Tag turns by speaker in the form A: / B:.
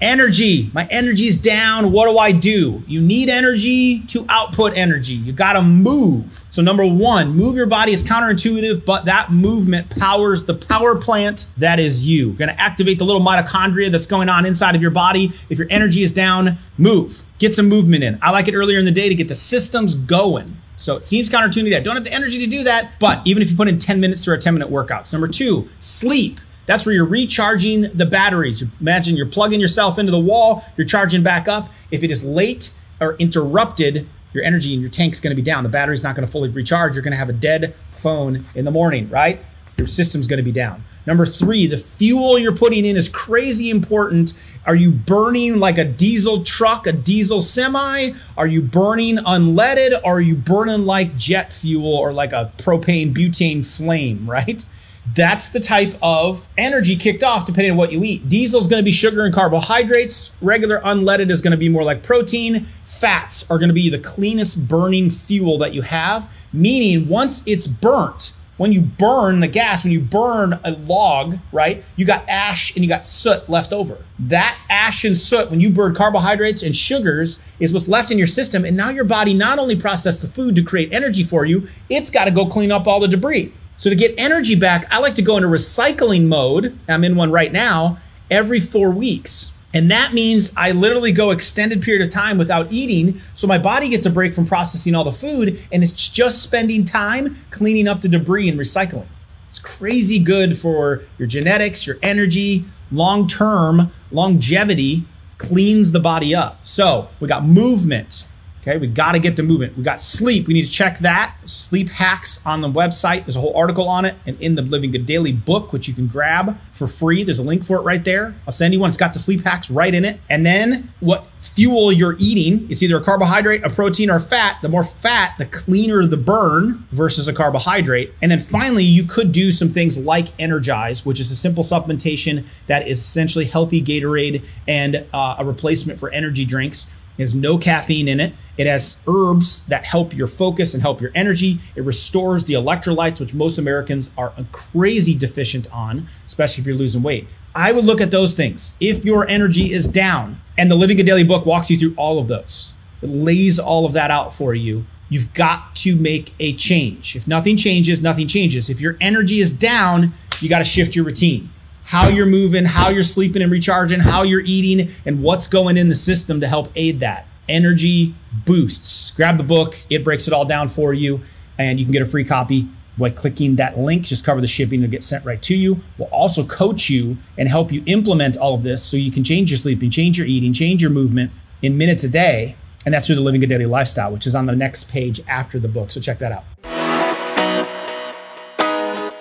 A: Energy. My energy's down. What do I do? You need energy to output energy. You got to move. So, number one, move your body is counterintuitive, but that movement powers the power plant that is you. Going to activate the little mitochondria that's going on inside of your body. If your energy is down, move. Get some movement in. I like it earlier in the day to get the systems going. So it seems counterintuitive. I don't have the energy to do that, but even if you put in 10 minutes through a 10 minute workouts. Number two, sleep. That's where you're recharging the batteries. Imagine you're plugging yourself into the wall, you're charging back up. If it is late or interrupted, your energy in your tank's to be down. The battery's not to fully recharge. You're to have a dead phone in the morning, right? Your system's to be down. Number three, the fuel you're putting in is crazy important. Are you burning like a diesel truck, a diesel semi? Are you burning unleaded? Are you burning like jet fuel or like a propane butane flame, right? that's the type of energy kicked off depending on what you eat. Diesel is going to be sugar and carbohydrates. Regular unleaded is going to be more like protein. Fats are going to be the cleanest burning fuel that you have, meaning once it's burnt, when you burn the gas, when you burn a log, right, you got ash and you got soot left over. That ash and soot, when you burn carbohydrates and sugars, is what's left in your system. And now your body not only processes the food to create energy for you, it's got to go clean up all the debris. So to get energy back, I like to go into recycling mode. I'm in one right now every four weeks. And that means I literally go extended period of time without eating. So my body gets a break from processing all the food and it's just spending time cleaning up the debris and recycling. It's crazy good for your genetics, your energy, long term longevity cleans the body up. So we got movement, Okay, we got to get the movement. We got sleep. We need to check that. Sleep hacks on the website. There's a whole article on it and in the Livingood Daily book, which you can grab for free. There's a link for it right there. I'll send you one. It's got the sleep hacks right in it. And then what fuel you're eating, it's either a carbohydrate, a protein, or fat. The more fat, the cleaner the burn versus a carbohydrate. And then finally, you could do some things like Energize, which is a simple supplementation that is essentially healthy Gatorade and uh, a replacement for energy drinks it has no caffeine in it. It has herbs that help your focus and help your energy. It restores the electrolytes, which most Americans are crazy deficient on, especially if you're losing weight. I would look at those things. If your energy is down, and the Livingood Daily book walks you through all of those, it lays all of that out for you. You've got to make a change. If nothing changes, nothing changes. If your energy is down, you got to shift your routine how you're moving, how you're sleeping and recharging, how you're eating, and what's going in the system to help aid that. Energy boosts. Grab the book, it breaks it all down for you, and you can get a free copy by clicking that link. Just cover the shipping, it'll get sent right to you. We'll also coach you and help you implement all of this so you can change your sleeping, change your eating, change your movement in minutes a day. And that's through the Livingood Daily Lifestyle, which is on the next page after the book. So check that out.